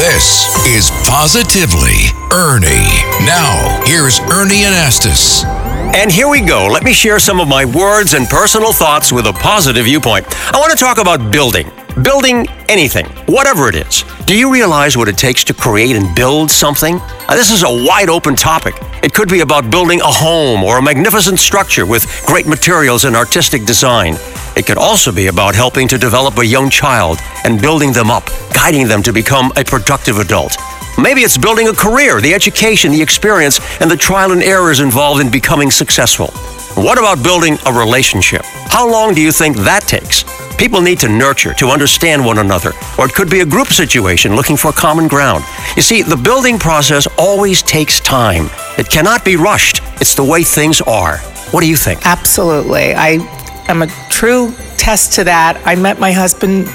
This is Positively Ernie. Now, here's Ernie Anastos. And here we go. Let me share some of my words and personal thoughts with a positive viewpoint. I want to talk about building. Building anything, whatever it is. Do you realize what it takes to create and build something? Now, this is a wide open topic. It could be about building a home or a magnificent structure with great materials and artistic design. It could also be about helping to develop a young child and building them up, guiding them to become a productive adult. Maybe it's building a career, the education, the experience, and the trial and errors involved in becoming successful. What about building a relationship? How long do you think that takes? People need to nurture, to understand one another, or it could be a group situation looking for common ground. You see, the building process always takes time. It cannot be rushed. It's the way things are. What do you think? Absolutely. I am a true test to that. I met my husband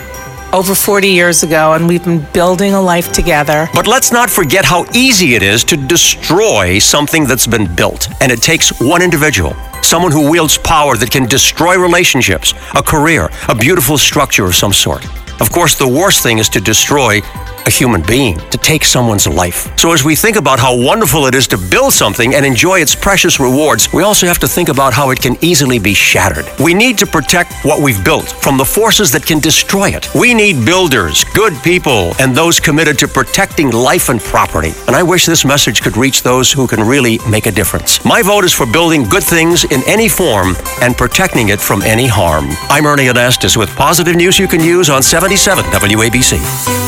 over 40 years ago, and we've been building a life together. But let's not forget how easy it is to destroy something that's been built. And it takes one individual, someone who wields power that can destroy relationships, a career, a beautiful structure of some sort. Of course, the worst thing is to destroy a human being, to take someone's life. So, as we think about how wonderful it is to build something and enjoy its precious rewards, we also have to think about how it can easily be shattered. We need to protect what we've built from the forces that can destroy it. We need builders, good people, and those committed to protecting life and property. And I wish this message could reach those who can really make a difference. My vote is for building good things in any form and protecting it from any harm. I'm Ernie Anastos with positive news you can use on 77 WABC.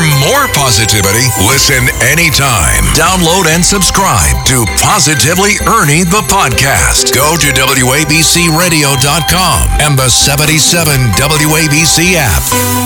For more positivity, listen anytime. Download and subscribe to Positively Ernie the podcast. Go to WABCRadio.com and the 77 WABC app.